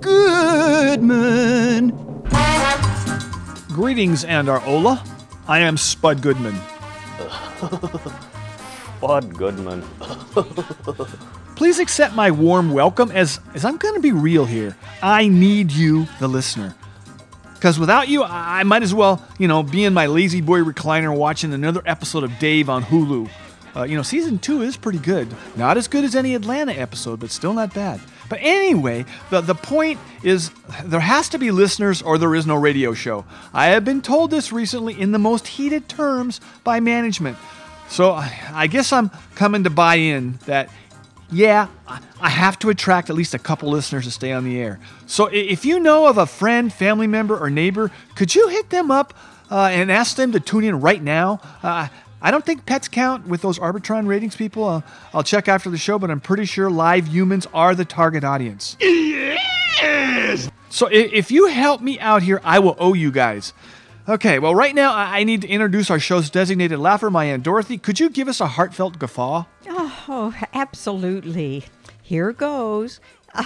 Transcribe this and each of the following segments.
Goodman. Greetings and our Ola. I am Spud Goodman. Spud Goodman. Please accept my warm welcome as, as I'm going to be real here. I need you, the listener. Because without you, I I might as well, you know, be in my La-Z-Boy recliner watching another episode of Dave on Hulu. Uh, you know, season two is pretty good. Not as good as any Atlanta episode, but still not bad. But anyway, the, the point is there has to be listeners or there is no radio show. I have been told this recently in the most heated terms by management. So I guess I'm coming to buy in that yeah, I- I have to attract at least a couple listeners to stay on the air. So if you know of a friend, family member, or neighbor, could you hit them up uh, and ask them to tune in right now? Uh, I don't think pets count with those Arbitron ratings people. Uh, I'll check after the show, but I'm pretty sure live humans are the target audience. So i- if you help me out here, I will owe you guys. Okay, well, right now I I need to introduce our show's designated laugher, my Aunt Dorothy. Could you give us a heartfelt guffaw? Oh, absolutely. Here goes.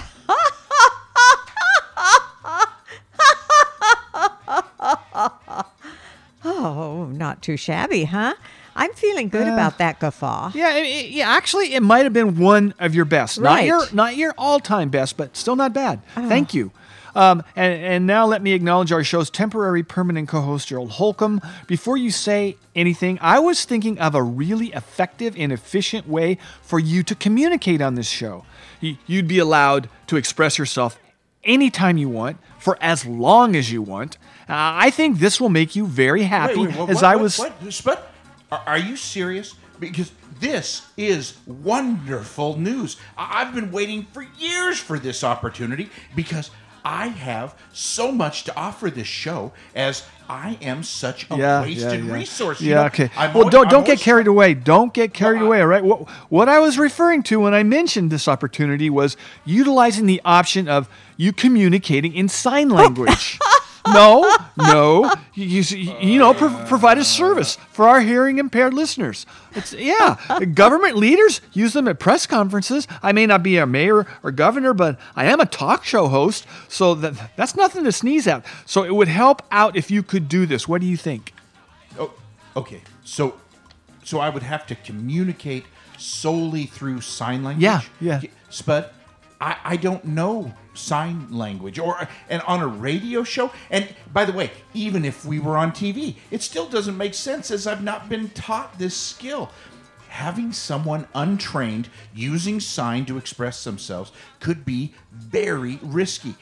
oh, not too shabby, huh? I'm feeling good about that guffaw. Yeah, it, it- yeah. Actually, it might have been one of your best. Not Right. your not your all time best, but still not bad. Thank you. Um, and, and now let me acknowledge our show's temporary permanent co-host Gerald Holcomb. Before you say anything, I was thinking of a really effective and efficient way for you to communicate on this show. You'd be allowed to express yourself anytime you want for as long as you want. Uh, I think this will make you very happy. Wait, wait, what, as what, I what, was. What? Are, are you serious? Because this is wonderful news. I- I've been waiting for years for this opportunity because I have so much to offer this show as I am such a yeah, wasted yeah, yeah. resource. you Yeah, know? okay. I'm well, always- don't I'm don't get carried away. Don't get carried I- away. All right. What what I was referring to when I mentioned this opportunity was utilizing the option of you communicating in sign language. No, no. You, you, you know, pro- provide a service for our hearing impaired listeners. It's yeah. Government leaders use them at press conferences. I may not be a mayor or governor, but I am a talk show host, so that that's nothing to sneeze at. So it would help out if you could do this. What do you think? Oh, okay. So, so I would have to communicate solely through sign language. Yeah, yeah. Spud, I, I don't know sign language or and on a radio show. And by the way, even if we were on TV, it still doesn't make sense as I've not been taught this skill. Having someone untrained using sign to express themselves could be very risky.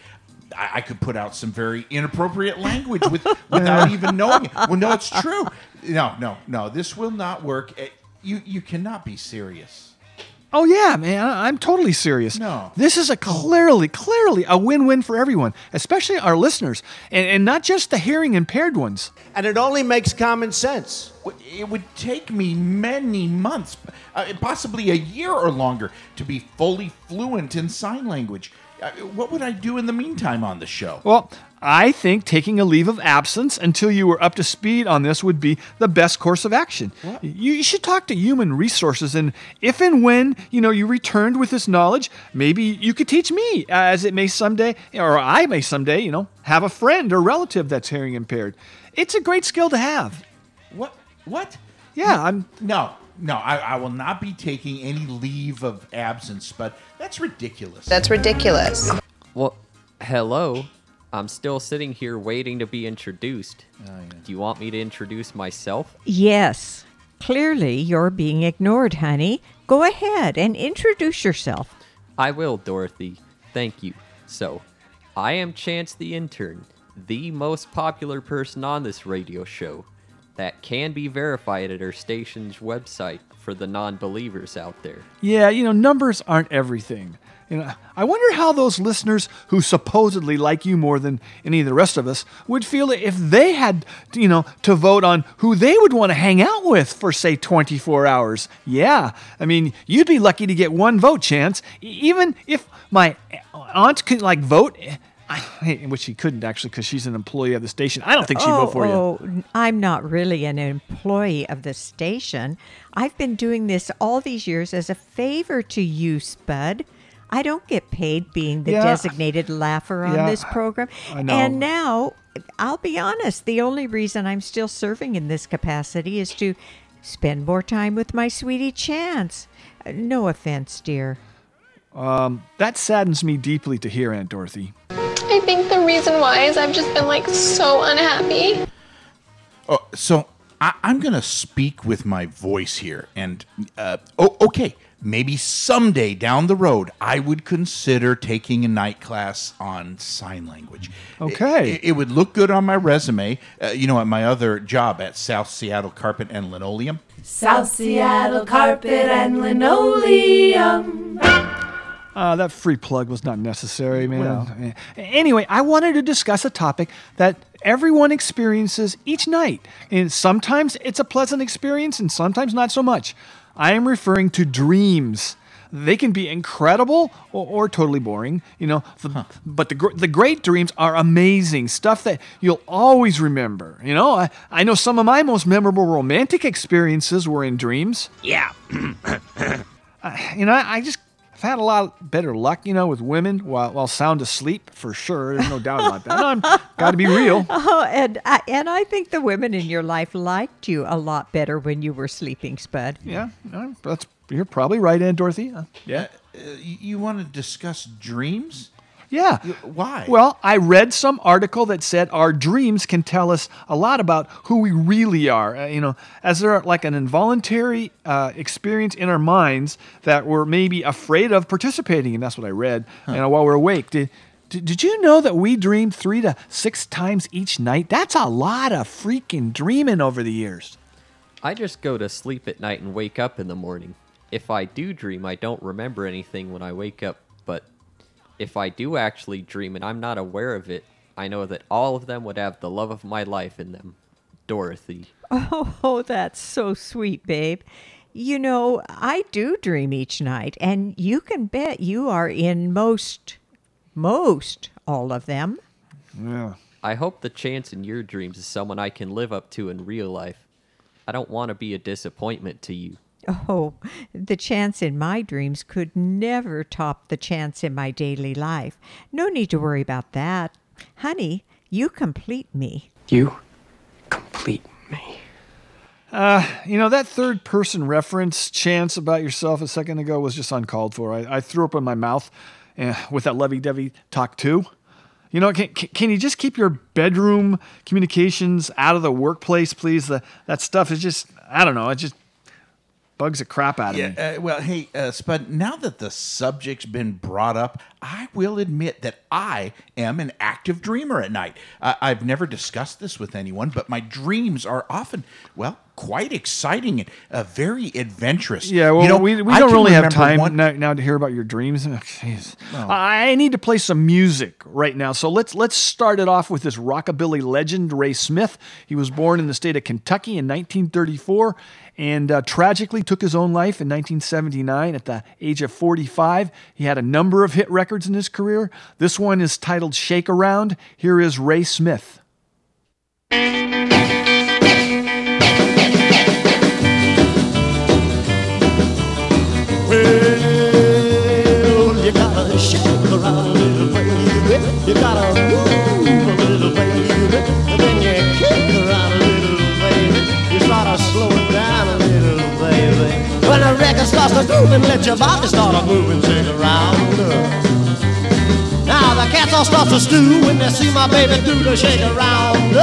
I, I could put out some very inappropriate language with without even knowing it. Well, no, it's true. No, no, no. This will not work. Eh, You you cannot be serious. Oh yeah, man, I- I'm totally serious. No. This is a clearly, clearly a win-win for everyone, especially our listeners, and, and not just the hearing impaired ones. And it only makes common sense. It would take me many months, uh, possibly a year or longer, to be fully fluent in sign language. Uh, what would I do in the meantime on the show? Well, I think taking a leave of absence until you were up to speed on this would be the best course of action. You, you should talk to human resources, and if and when you know you returned with this knowledge, maybe you could teach me, uh, as it may someday, or I may someday, you know, have a friend or relative that's hearing impaired. It's a great skill to have. What? What? Yeah, I'm. No, no, I, I will not be taking any leave of absence, but that's ridiculous. That's ridiculous. Well, hello. I'm still sitting here waiting to be introduced. Oh, Do you want me to introduce myself? Yes. Clearly, you're being ignored, honey. Go ahead and introduce yourself. I will, Dorothy. Thank you. So, I am Chance the Intern, the most popular person on this radio show. That can be verified at our station's website for the non believers out there. Yeah, you know, numbers aren't everything. You know, I wonder how those listeners who supposedly like you more than any of the rest of us would feel if they had, you know, to vote on who they would want to hang out with for, say, 24 hours. Yeah, I mean, you'd be lucky to get one vote chance, even if my aunt could, like, vote. I, which she couldn't actually because she's an employee of the station. I don't think she'd oh, vote for you. oh, n- I'm not really an employee of the station. I've been doing this all these years as a favor to you, Spud. I don't get paid being the Yeah. designated laugher on Yeah, this program. And now, I'll be honest, the only reason I'm still serving in this capacity is to spend more time with my sweetie Chance. Uh, No offense, dear. That saddens me deeply to hear, Aunt Dorothy. I think the reason why is I've just been like so unhappy. Oh, so I, I'm going to speak with my voice here. And, uh, oh, okay, maybe someday down the road, I would consider taking a night class on sign language. Okay. It, it would look good on my resume, uh, you know, at my other job at South Seattle Carpet and Linoleum. South Seattle carpet and linoleum. Uh, that free plug was not necessary, man. Eh, Anyway, I wanted to discuss a topic that everyone experiences each night. And sometimes it's a pleasant experience, and sometimes not so much. I am referring to dreams. They can be incredible or, or totally boring, you know. the- But the gr- the great dreams are amazing stuff that you'll always remember. You know, I, I know some of my most memorable romantic experiences were in dreams. Yeah. you know, I, I just have had a lot better luck, you know, with women while, while sound asleep for sure. There's no doubt about that. I'm got to be real. Oh, and I, and I think the women in your life liked you a lot better when you were sleeping, Spud. Yeah, that's you're probably right, Aunt Dorothy. Uh, yeah, Uh, you you want to discuss dreams? Yeah. Why? Well, I read some article that said our dreams can tell us a lot about who we really are. Uh, you know, as they're like an involuntary uh, experience in our minds that we're maybe afraid of participating in. That's what I read. You know, while we're awake. Did, did, did you know that we dream three to six times each night? That's a lot of freaking dreaming over the years. I just go to sleep at night and wake up in the morning. If I do dream, I don't remember anything when I wake up, but if I do actually dream and I'm not aware of it, I know that all of them would have the love of my life in them. Dorothy. Oh, that's so sweet, babe. You know, I do dream each night, and you can bet you are in most, most all of them. Yeah. I hope the chance in your dreams is someone I can live up to in real life. I don't want to be a disappointment to you. Oh, the chance in my dreams could never top the chance in my daily life. No need to worry about that. Honey, you complete me. You complete me. Uh, you know, that third person reference chance about yourself a second ago was just uncalled for. I, I threw up in my mouth uh, with that lovey dovey talk too. You know, can, can can you just keep your bedroom communications out of the workplace, please? The, that stuff is just, I don't know, it just bugs the crap out of me. Uh, well, hey, uh, Spud, now that the subject's been brought up, I will admit that I am an active dreamer at night. Uh, I've never discussed this with anyone, but my dreams are often, well, quite exciting and uh, very adventurous. Yeah, well, You know, we, we don't really have time one- now, now to hear about your dreams. Oh, Jeez. I need to play some music right now. So let's let's start it off with this rockabilly legend, Ray Smith. He was born in the state of Kentucky in 1934 and uh, tragically took his own life in 1979 at the age of 45. He had a number of hit records in his career. This one is titled Shake Around. Here is Ray Smith. Record starts groove and let your body start move and shake around. Now the cats all start to stew when they see my baby do the shake around.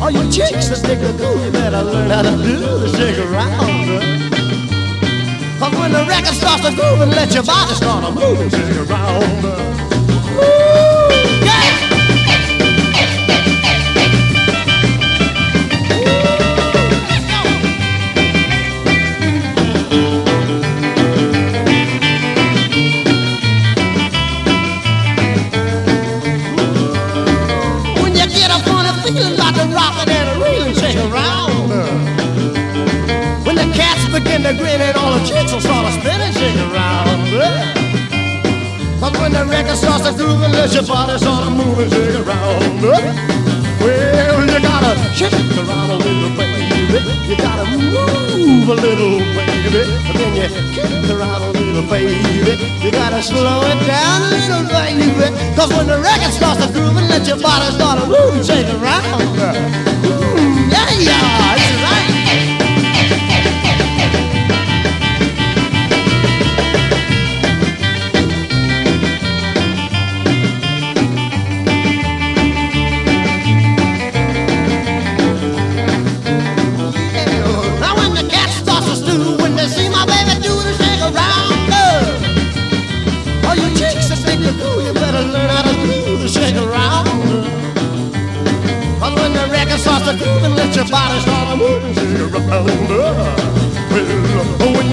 All you chicks that dig the goo, you better learn how to do the shake around. Cause when the record starts to groove and let your body start move and shake around. Begin to all the will start to spin and shake around. But when the record starts to groove and let your body start to move and shake around. Well, you gotta shake around a little, baby. You gotta move a little, baby. And then you kick around a little, baby. You gotta slow it down a little, baby. Cause when the record starts to groove and let your body start to move and shake around. Mm, yeah, yeah, that's right.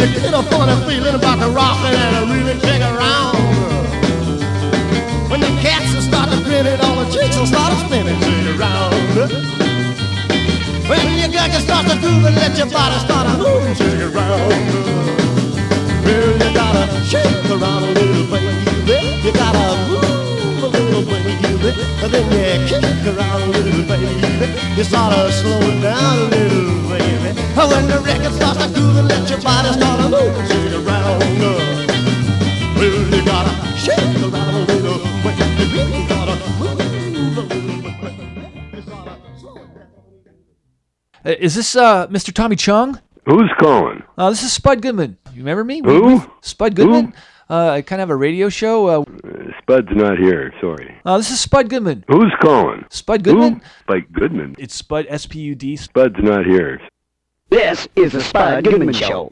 Get a funny feeling about the rockin' and a really shake around. When the cats will start to grin and all the chicks will start to spin and shake around. When you got to start to groove and let your body start to move and shake around. Well, you gotta shake around a little, baby. Baby. And then you kick around little, baby. You start to slow it down little, baby. When the record starts to groove and let your body start to move and shake around. Well, you gotta shake around a little, baby. You gotta move a little, baby. You gotta slow it down. Uh, Is this uh, Mr. Tommy Chong? Who's calling? Uh, this is Spud Goodman. You remember me? Who? We- we- Spud Goodman. Uh, I kind of have a radio show. Uh, Spud's not here. Sorry. uh, this is Spud Goodman. Who's calling? Spud Goodman. Who? Spike Goodman. It's Spud S P U D. Spud's not here. This is the Spud Goodman Show.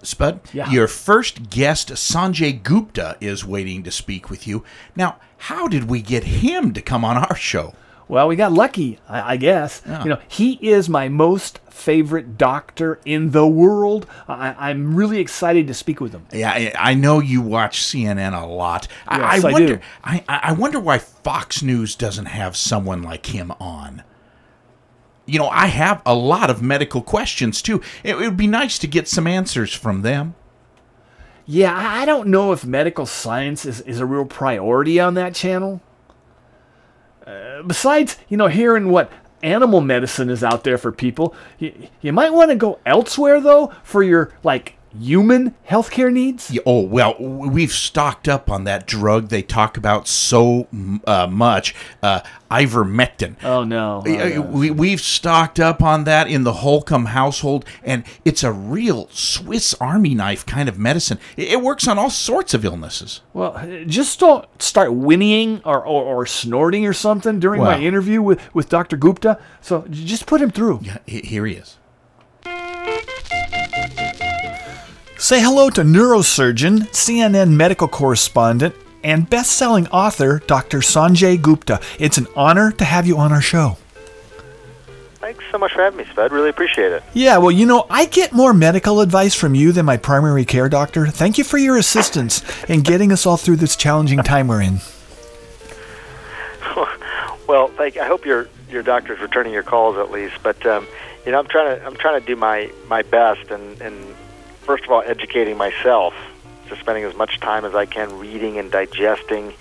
Spud, your first guest, Sanjay Gupta, is waiting to speak with you. Now, how did we get him to come on our show? Well, we got lucky, I, I guess. Yeah. You know, he is my most favorite doctor in the world. I, I'm really excited to speak with him. Yeah, I, I know you watch CNN a lot. I, Yes, I wonder. do. I, I wonder why Fox News doesn't have someone like him on. You know, I have a lot of medical questions too. It would be nice to get some answers from them. Yeah, I I don't know if medical science is, is a real priority on that channel. Uh, besides, you know, hearing what animal medicine is out there for people, you, you might want to go elsewhere, though, for your, like, human healthcare needs. Yeah, oh well, we've stocked up on that drug they talk about so uh, much, uh, ivermectin. Oh, no. Oh, Uh, no. we, we've stocked up on that in the Holcomb household, and it's a real Swiss Army knife kind of medicine. It, it works on all sorts of illnesses. Well, uh, just don't start whinnying or, or, or snorting or something during my interview with, with Dr. Gupta. So just put him through. Yeah, here he is. Say hello to neurosurgeon, CNN medical correspondent, and best selling author Dr. Sanjay Gupta. It's an honor to have you on our show. Thanks so much for having me, Spud. Really appreciate it. Yeah, well, you know, I get more medical advice from you than my primary care doctor. Thank you for your assistance in getting us all through this challenging time we're in. Well, thank. I hope your your doctor's returning your calls at least. But um, you know, I'm trying to I'm trying to do my my best, and and first of all, educating myself, just spending as much time as I can reading and digesting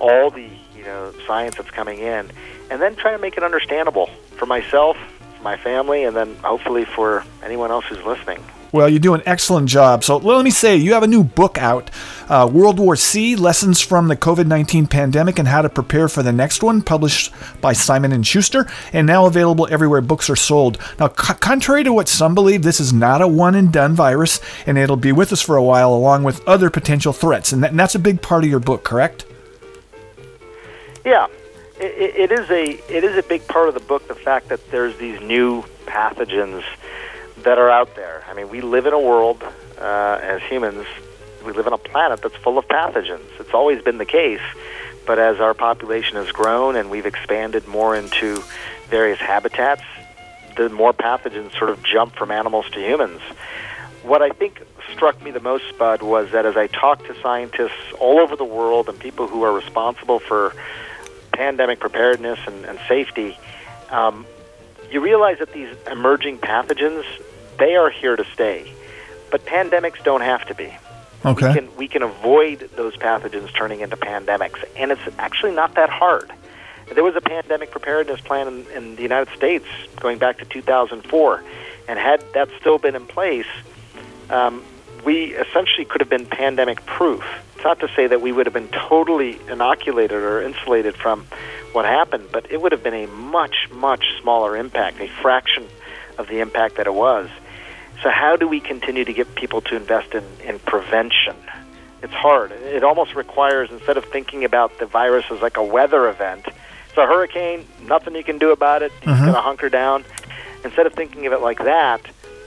all the you know science that's coming in, and then trying to make it understandable for myself, for my family, and then hopefully for anyone else who's listening. Well, you do an excellent job. So let me say, you have a new book out, uh, World War C: Lessons from the COVID-19 Pandemic and How to Prepare for the Next One, published by Simon and Schuster, and now available everywhere books are sold. Now, co- contrary to what some believe, this is not a one-and-done virus, and it'll be with us for a while, along with other potential threats. And, and that's a big part of your book, correct? Yeah, it, it is a it is a big part of the book. The fact that there's these new pathogens that are out there. I mean, we live in a world uh, as humans. We live on a planet that's full of pathogens. It's always been the case, but as our population has grown and we've expanded more into various habitats, the more pathogens sort of jump from animals to humans. What I think struck me the most, Spud, was that as I talked to scientists all over the world and people who are responsible for pandemic preparedness and, and safety, um, you realize that these emerging pathogens, they are here to stay. But pandemics don't have to be. Okay. We can, we can avoid those pathogens turning into pandemics, and it's actually not that hard. There was a pandemic preparedness plan in, in the United States going back to 2004, and had that still been in place, um, we essentially could have been pandemic proof. It's not to say that we would have been totally inoculated or insulated from what happened, but it would have been a much, much smaller impact, a fraction of the impact that it was. So, how do we continue to get people to invest in, in prevention? It's hard. It almost requires, instead of thinking about the virus as like a weather event, it's a hurricane, nothing you can do about it, you're Mhm. going to hunker down. Instead of thinking of it like that,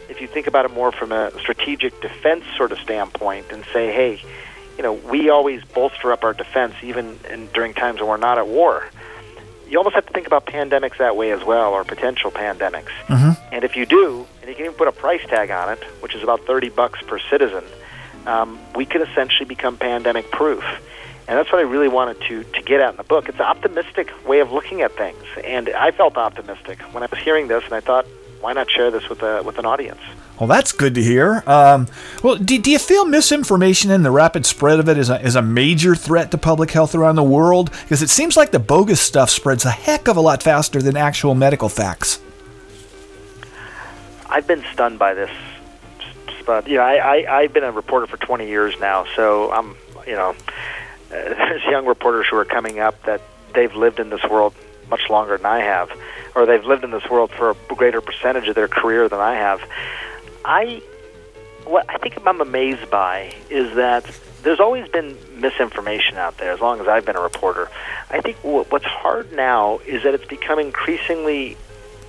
if you think about it more from a strategic defense sort of standpoint and say, hey, you know, we always bolster up our defense even in, during times when we're not at war. You almost have to think about pandemics that way as well, or potential pandemics. Mm-hmm. And if you do, and you can even put a price tag on it, which is about 30 bucks per citizen, um, we could essentially become pandemic proof. And that's what I really wanted to, to get at in the book. It's an optimistic way of looking at things. And I felt optimistic when I was hearing this, and I thought, why not share this with, a, with an audience? Well, that's good to hear. Um, well, do, do you feel misinformation and the rapid spread of it is a, is a major threat to public health around the world? Because it seems like the bogus stuff spreads a heck of a lot faster than actual medical facts. I've been stunned by this, but you know, I, I I've been a reporter for 20 years now, so I'm you know, uh, there's young reporters who are coming up that they've lived in this world much longer than I have, or they've lived in this world for a greater percentage of their career than I have. I what I think I'm amazed by is that there's always been misinformation out there as long as I've been a reporter. I think what's hard now is that it's become increasingly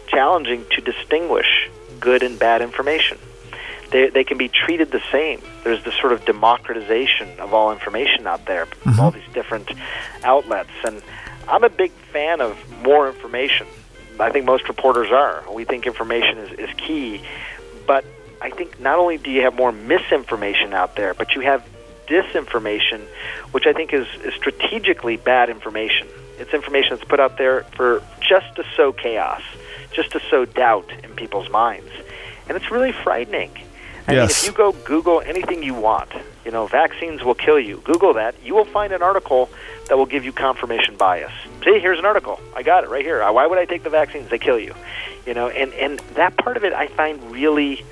challenging to distinguish good and bad information. They, they can be treated the same. There's this sort of democratization of all information out there, mm-hmm. all these different outlets. And I'm a big fan of more information. I think most reporters are. We think information is, is key. But I think not only do you have more misinformation out there, but you have disinformation, which I think is, is strategically bad information. It's information that's put out there for just to sow chaos, just to sow doubt in people's minds. And it's really frightening. I mean, if you go Google anything you want, you know, vaccines will kill you. Google that. You will find an article that will give you confirmation bias. See, here's an article. I got it right here. Why would I take the vaccines? They kill you. You know, and and that part of it I find really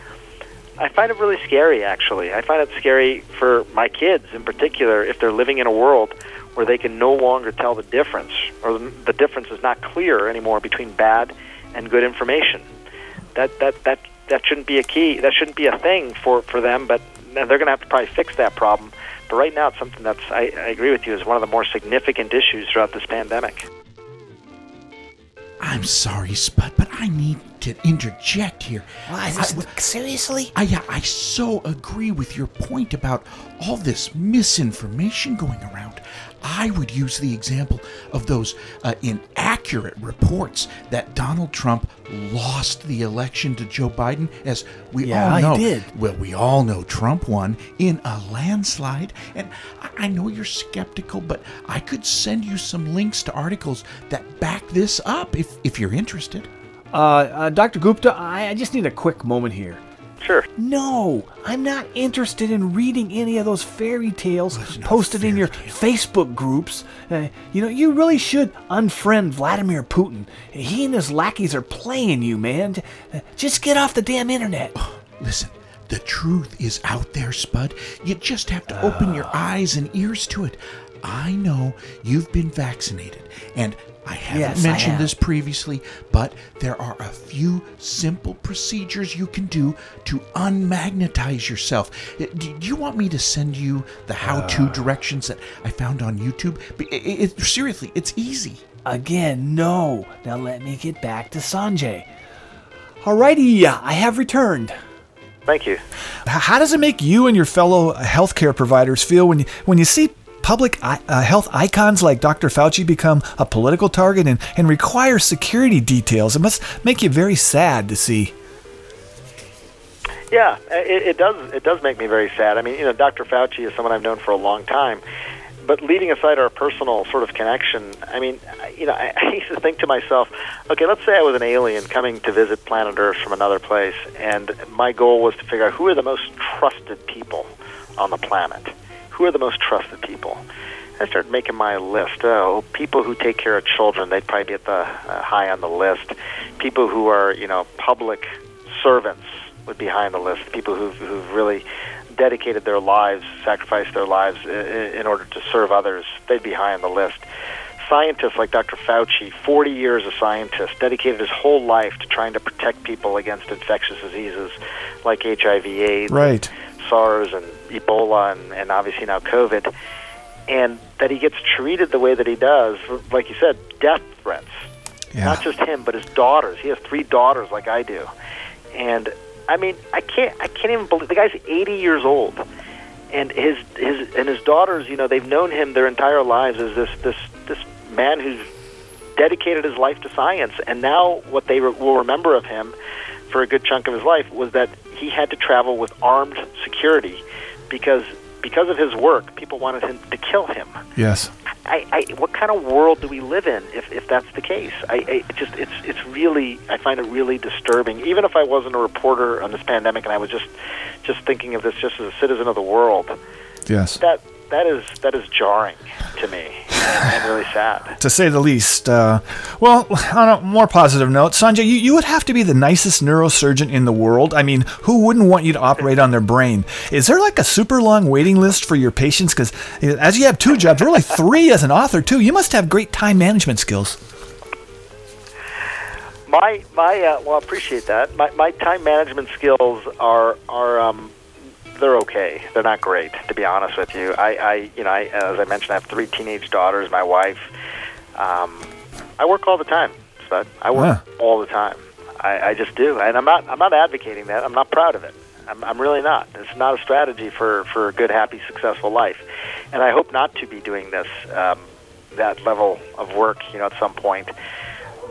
I find it really scary actually. I find it scary for my kids in particular if they're living in a world where they can no longer tell the difference or the the difference is not clear anymore between bad and good information. That that that that shouldn't be a key. That shouldn't be a thing for for them, but they're going to have to probably fix that problem. But right now, it's something that's I, I agree with you is one of the more significant issues throughout this pandemic. I'm sorry, Spud, but I need to interject here. Why, is I- seriously? I, yeah, I so agree with your point about all this misinformation going around. I would use the example of those uh, inaccurate reports that Donald Trump lost the election to Joe Biden, as we Yeah, all know. did. Well, we all know Trump won in a landslide. And I- I know you're skeptical, but I could send you some links to articles that back this up if, if you're interested. Uh, uh, Dr. Gupta, I, I just need a quick moment here. Sure. No, I'm not interested in reading any of those fairy tales posted in your Facebook groups. Uh, you know, you really should unfriend Vladimir Putin. He and his lackeys are playing you, man. Uh, Just get off the damn internet. Listen, The truth is out there, Spud. You just have to open your eyes and ears to it. I know you've been vaccinated, and I haven't Yes, I mentioned have. this previously, but there are a few simple procedures you can do to unmagnetize yourself. Uh, Do do you want me to send you the how-to directions that I found on YouTube? Be- it- it- seriously, it's easy. Again, no. Now let me get back to Sanjay. Alrighty, I have returned. Thank you. How does it make you and your fellow healthcare providers feel when you when you see public uh, health icons like Dr. Fauci become a political target and, and require security details? It must make you very sad to see. Yeah, it, it does. It does make me very sad. I mean, you know, Dr. Fauci is someone I've known for a long time, but leaving aside our personal sort of connection, I mean, you know, I, I used to think to myself, okay, let's say I was an alien coming to visit planet Earth from another place, and my goal was to figure out who are the most trusted people on the planet. Who are the most trusted people? I started making my list. Oh, people who take care of children, they'd probably be at the uh, high on the list. People who are, you know, public servants would be high on the list. People who've, who've really dedicated their lives, sacrificed their lives in, in order to serve others, they'd be high on the list. Scientists like Dr. Fauci, 40 years a scientist, dedicated his whole life to trying to protect people against infectious diseases like HIV/AIDS, Right. SARS, and Ebola, and, and obviously now COVID. And that he gets treated the way that he does, like you said, death threats. Not just him, but his daughters. He has three daughters, like I do. And I mean, I can't, I can't even believe the guy's 80 years old, and his his and his daughters. You know, they've known him their entire lives as this this this man who's dedicated his life to science. And now, what they re- will remember of him for a good chunk of his life was that he had to travel with armed security because because of his work, people wanted him to kill him. Yes. I, I, what kind of world do we live in if, if that's the case? I, I it just it's it's really I find it really disturbing. Even if I wasn't a reporter on this pandemic and I was just just thinking of this just as a citizen of the world, Yes. that that is that is jarring to me and, and really sad. to say the least. Uh, well, on a more positive note, Sanjay, you, you would have to be the nicest neurosurgeon in the world. I mean, who wouldn't want you to operate on their brain? Is there like a super long waiting list for your patients? Because as you have two jobs, really three as an author too, you must have great time management skills. My my uh, well, I appreciate that. My my time management skills are are um, they're okay. They're not great, to be honest with you. I, I you know, I, as I mentioned, I have three teenage daughters. My wife. Um, I work all the time, Spud. I work all the time. I, I just do, and I'm not. I'm not advocating that. I'm not proud of it. I'm, I'm really not. It's not a strategy for for a good, happy, successful life, and I hope not to be doing this um, that level of work. You know, at some point.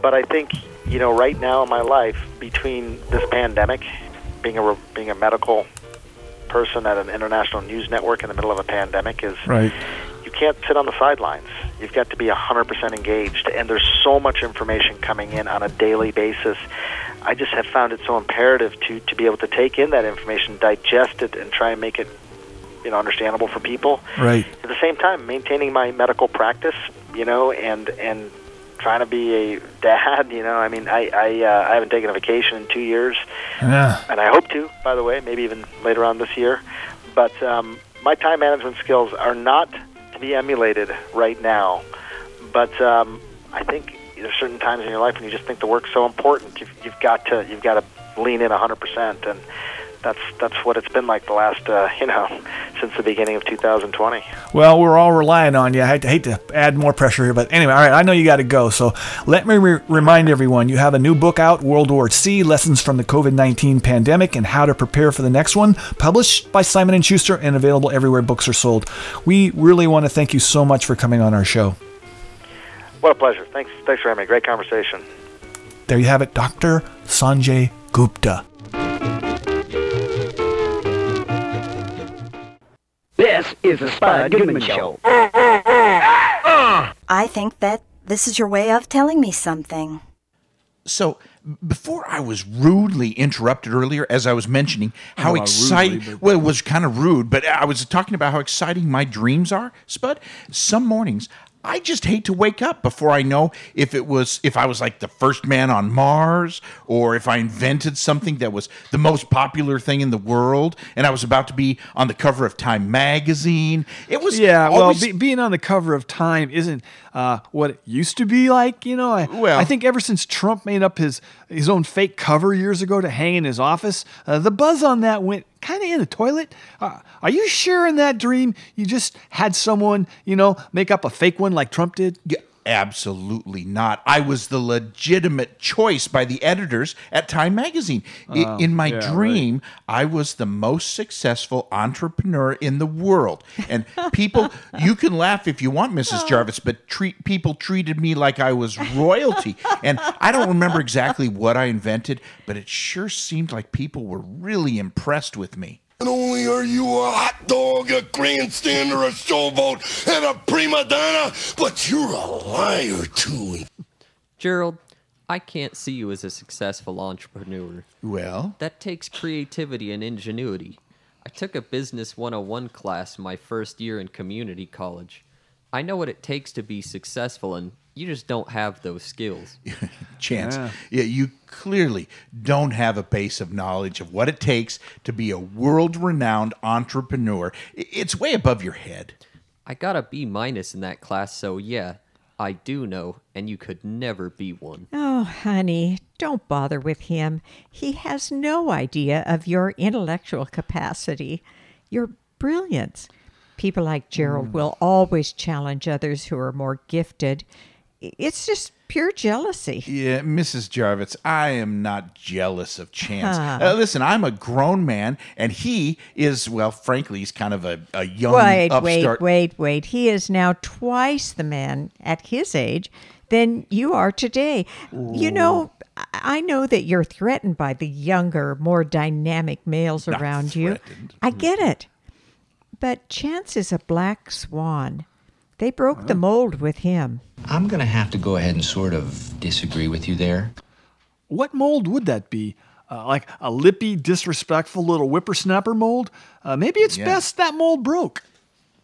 But I think you know, right now in my life, between this pandemic, being a being a medical person at an international news network in the middle of a pandemic is Right. you can't sit on the sidelines. You've got to be 100% engaged, and there's so much information coming in on a daily basis. I just have found it so imperative to, to be able to take in that information, digest it, and try and make it you know understandable for people. Right. At the same time, maintaining my medical practice, you know, and and trying to be a dad. You know, I mean, I I, uh, I haven't taken a vacation in two years Yeah. and I hope to, by the way, maybe even later on this year. But um, my time management skills are not to be emulated right now. But um, I think there's certain times in your life when you just think the work's so important, you've, you've got to you've got to lean in 100%, and that's that's what it's been like the last uh, you know since the beginning of 2020. Well, we're all relying on you. I hate to, hate to add more pressure here, but anyway, all right, I know you got to go. So let me re- remind everyone you have a new book out, World War C Lessons from the COVID 19 Pandemic and How to Prepare for the Next One, published by Simon & Schuster and available everywhere books are sold. We really want to thank you so much for coming on our show. What a pleasure! Thanks thanks for having me. Great conversation. There you have it, Dr. Sanjay Gupta. This is the Spud Goodman Show. I think that this is your way of telling me something. So before I was rudely interrupted earlier, as I was mentioning how Well, exciting, well, it was kind of rude, but I was talking about how exciting my dreams are, Spud. Some mornings I just hate to wake up before I know if it was if I was like the first man on Mars or if I invented something that was the most popular thing in the world and I was about to be on the cover of Time magazine. It was yeah. Well, be, being on the cover of Time isn't uh, what it used to be like. You know, I, Well- I think ever since Trump made up his his own fake cover years ago to hang in his office, uh, the buzz on that went kind of in the toilet. Uh, are you sure in that dream you just had someone you know make up a fake one like Trump did? Yeah, absolutely not. I was the legitimate choice by the editors at Time Magazine. Oh, in my yeah, right. dream, I was the most successful entrepreneur in the world. And people, you can laugh if you want, Mrs. Oh. Jarvis, but treat people treated me like I was royalty. And I don't remember exactly what I invented, but it sure seemed like people were really impressed with me. Not only are you a hot dog, a grandstander, a showboat, and a prima donna, but you're a liar too. Gerald, I can't see you as a successful entrepreneur. Well, That takes creativity and ingenuity. I took a Business 101 class my first year in community college. I know what it takes to be successful, and you just don't have those skills. chance. Yeah. Yeah. you clearly don't have a base of knowledge of what it takes to be a world renowned entrepreneur. It's way above your head. I got a B minus in that class, so yeah, I do know, and you could never be one. Oh, honey, don't bother with him. He has no idea of your intellectual capacity, your brilliance. People like Gerald mm. will always challenge others who are more gifted. It's just pure jealousy. Yeah, Mrs. Jarvis, I am not jealous of Chance. Huh. Uh, listen, I'm a grown man, and he is, well, frankly, he's kind of a, a young Wait, upstart. wait, wait, wait. He is now twice the man at his age than you are today. You know, I- know that you're threatened by the younger, more dynamic males Not around you. I get it. But Chance is a black swan. They broke the mold with him. I'm going to have to go ahead and sort of disagree with you there. What mold would that be? Uh, like a lippy, disrespectful little whippersnapper mold? Uh, maybe it's Yeah. best that mold broke.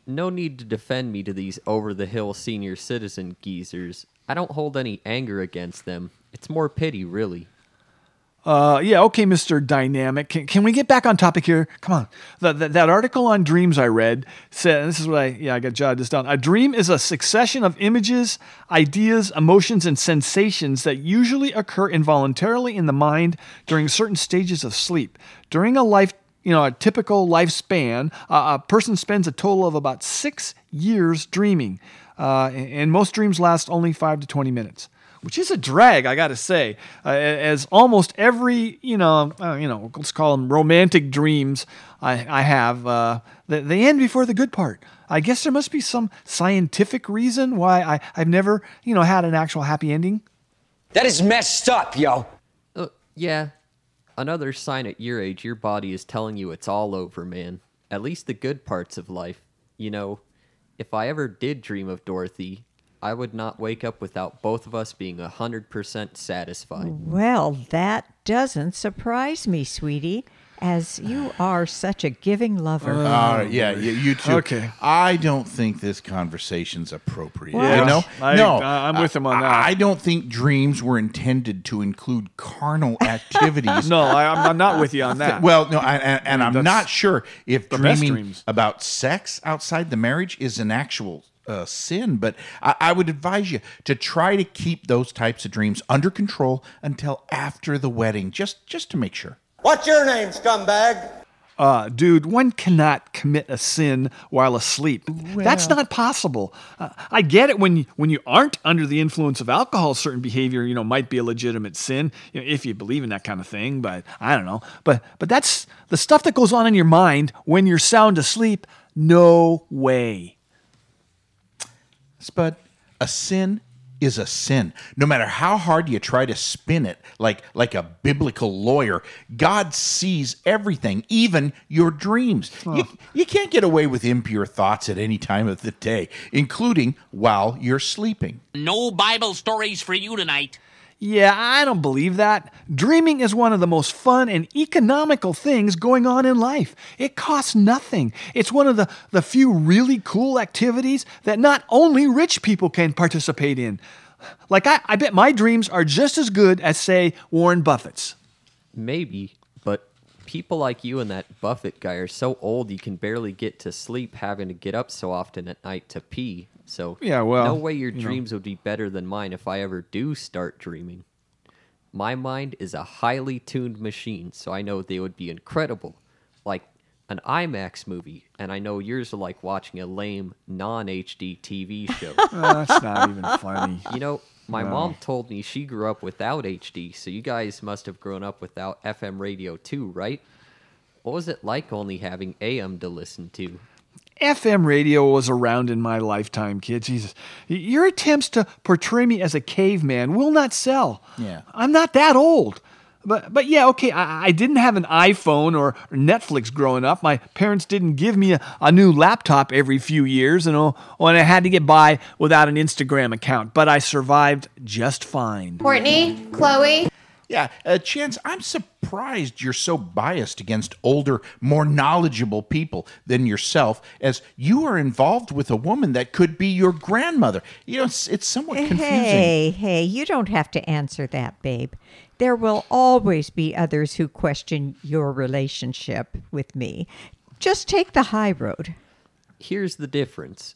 No need to defend me to these over the hill senior citizen geezers. I don't hold any anger against them. It's more pity, really. Uh, yeah, okay, Mr. Dynamic. Can, can we get back on topic here? Come on. The, the- that article on dreams I read said, this is what I, yeah, I got jotted this down. A dream is a succession of images, ideas, emotions, and sensations that usually occur involuntarily in the mind during certain stages of sleep. During a life, you know, a typical lifespan, uh, a person spends a total of about six years dreaming. Uh, and and most dreams last only five to 20 minutes which is a drag, I got to say. Uh, as almost every, you know, uh, you know, let's call them romantic dreams I, I have, uh, they, they end before the good part. I guess there must be some scientific reason why I, I've never, you know, had an actual happy ending. That is messed up, yo. Uh, yeah. Another sign at your age, your body is telling you it's all over, man. At least the good parts of life. You know, if I ever did dream of Dorothy, I would not wake up without both of us being 100% satisfied. Well, that doesn't surprise me, sweetie, as you are such a giving lover. All right, yeah, yeah, you too. Okay. I don't think this conversation's appropriate. Yeah, you know, I- no, I- I'm with him on I- that. I don't think dreams were intended to include carnal activities. No, I, I'm, I'm not with you on that. Well, no, I, and, and I'm That's not sure if dreaming dreams. about sex outside the marriage is an actual uh, sin, but I, I would advise you to try to keep those types of dreams under control until after the wedding, just just to make sure. What's your name, scumbag? Uh, dude, one cannot commit a sin while asleep. That's not possible. Uh, I get it when you, when you aren't under the influence of alcohol, certain behavior, you know, might be a legitimate sin you know, if you believe in that kind of thing. But I don't know. But but that's the stuff that goes on in your mind when you're sound asleep. No way. Spud, a sin is a sin. No matter how hard you try to spin it like like a biblical lawyer, God sees everything, even your dreams. You, you can't get away with impure thoughts at any time of the day, including while you're sleeping. No Bible stories for you tonight. Yeah, I don't believe that. Dreaming is one of the most fun and economical things going on in life. It costs nothing. It's one of the, the few really cool activities that not only rich people can participate in. Like, I, I bet my dreams are just as good as, say, Warren Buffett's. Maybe, but people like you and that Buffett guy are so old you can barely get to sleep having to get up so often at night to pee. So Yeah, well, no way your you know. dreams would be better than mine if I ever do start dreaming. My mind is a highly tuned machine, so I know they would be incredible. Like an IMAX movie, and I know yours are like watching a lame non HD TV show. That's not even funny. You know, my No. mom told me she grew up without HD, so you guys must have grown up without FM radio too, right? What was it like only having AM to listen to? FM radio was around in my lifetime, kid. Jesus. Your attempts to portray me as a caveman will not sell. Yeah. I'm not that old. But but yeah, okay, I, I didn't have an iPhone or Netflix growing up. My parents didn't give me a, a new laptop every few years, and, oh, and I had to get by without an Instagram account. But I survived just fine. Courtney, Chloe. Yeah, uh, Chance, I'm surprised you're so biased against older, more knowledgeable people than yourself, as you are involved with a woman that could be your grandmother. You know, it's, it's somewhat confusing. Hey, hey, you don't have to answer that, babe. There will always be others who question your relationship with me. Just take the high road. Here's the difference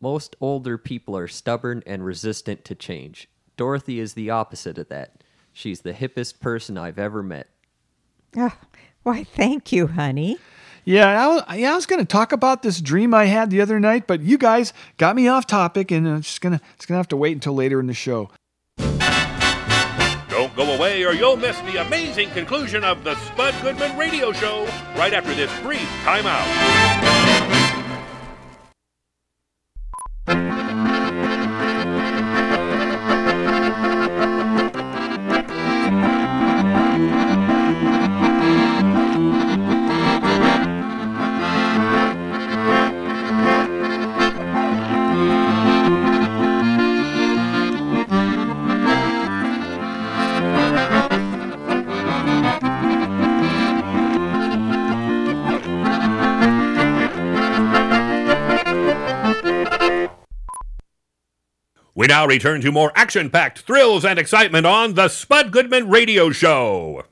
most older people are stubborn and resistant to change. Dorothy is the opposite of that. She's the hippest person I've ever met. Ah, why, thank you, honey. Yeah, I was, yeah, I was going to talk about this dream I had the other night, but you guys got me off topic, and I'm just gonna it's gonna have to wait until later in the show. Don't go away or you'll miss the amazing conclusion of the Spud Goodman Radio Show right after this brief timeout. We now return to more action packed thrills and excitement on the Spud Goodman Radio Show.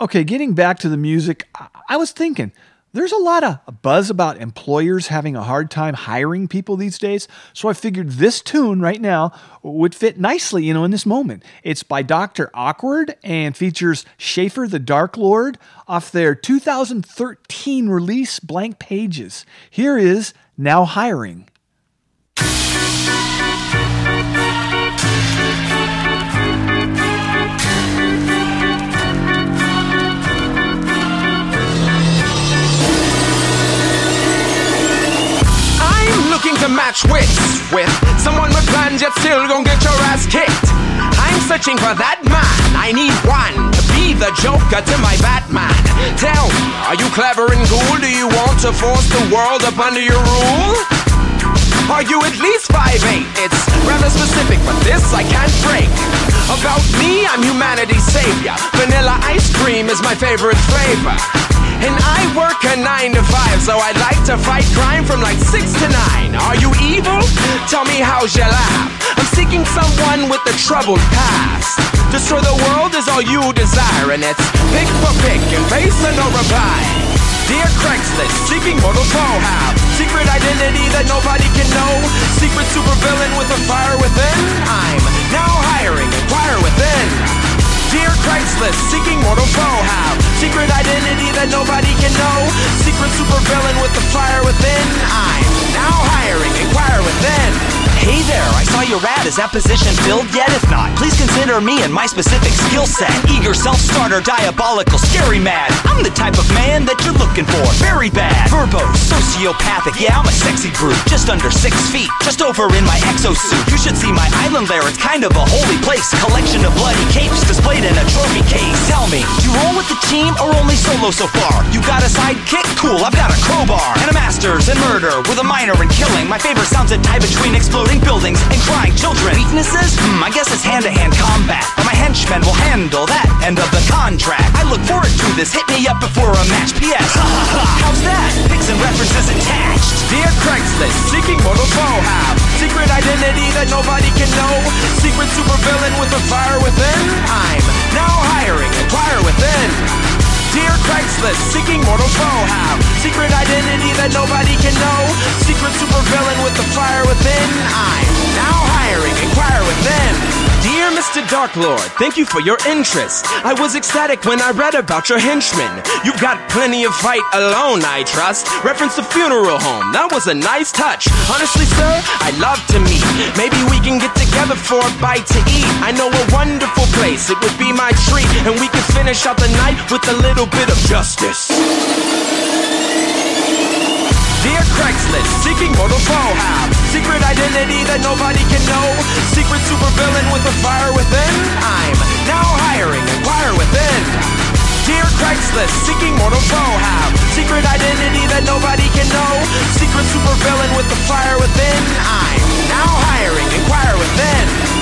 Okay, getting back to the music, I- was thinking there's a lot of buzz about employers having a hard time hiring people these days. So I figured this tune right now would fit nicely, you know, in this moment. It's by Dr. Awkward and features Schaffer the Dark Lord off their 2013 release Blank Pages. Here is Now Hiring. To match wits with someone with plans yet still gon' get your ass kicked. I'm searching for that man. I need one to be the Joker to my Batman. Tell me, are you clever and cool? Do you want to force the world up under your rule? Are you at least 5'8? It's rather specific, but this I can't break. About me, I'm humanity's savior. Vanilla ice cream is my favorite flavor. And I work a 9 to 5, so I'd like to fight crime from like 6 to 9. Are you evil? Tell me how's your laugh? I'm seeking someone with a troubled past. Destroy the world is all you desire, and it's pick for pick and face and no reply. Dear Craigslist, seeking mortal foe secret identity that nobody can know. Secret supervillain with a fire within. I'm now hiring, inquire within. Craigslist, seeking mortal foe have secret identity that nobody can know. Secret supervillain with the fire within. I'm now hiring, inquire within. Hey there, I saw your ad. Is that position filled yet? If not, please consider me and my specific skill set. Eager, self-starter, diabolical, scary mad. I'm the type of man that you're looking for. Very bad. Verbose, sociopathic. Yeah, I'm a sexy brute. Just under six feet. Just over in my exosuit. You should see my island there. It's kind of a holy place. Collection of bloody capes displayed in a trophy case. Tell me, you roll with the team or only solo so far? You got a sidekick? Cool, I've got a crowbar. And a master's in murder with a minor in killing. My favorite sounds a tie between exploding buildings and crying children. Weaknesses? Hmm, I guess it's hand to hand combat. But my henchmen will handle that end of the contract. I look forward to this. Hit me up before a match. P.S. How's that? Pics and references attached. Dear Craigslist, seeking mortal foe have secret identity that nobody can know. Secret supervillain with a fire within. I'm now hiring, inquire within. Dear Craigslist, seeking mortal foe have secret identity that nobody can know. Secret supervillain with the fire within. I'm now hiring, inquire within. Dear Mr. Dark Lord, thank you for your interest. I was ecstatic when I read about your henchmen. You've got plenty of fight alone, I trust. Reference the funeral home, that was a nice touch. Honestly, sir, I'd love to meet. Maybe we can get together for a bite to eat. I know a wonderful place, it would be my treat. And we could finish out the night with a little bit of justice. Dear Craigslist, seeking mortal foe secret identity that nobody can know. Secret supervillain with a fire within. I'm now hiring, inquire within. Dear Craigslist, seeking mortal foe have secret identity that nobody can know. Secret supervillain with the fire within. I'm now hiring, inquire within.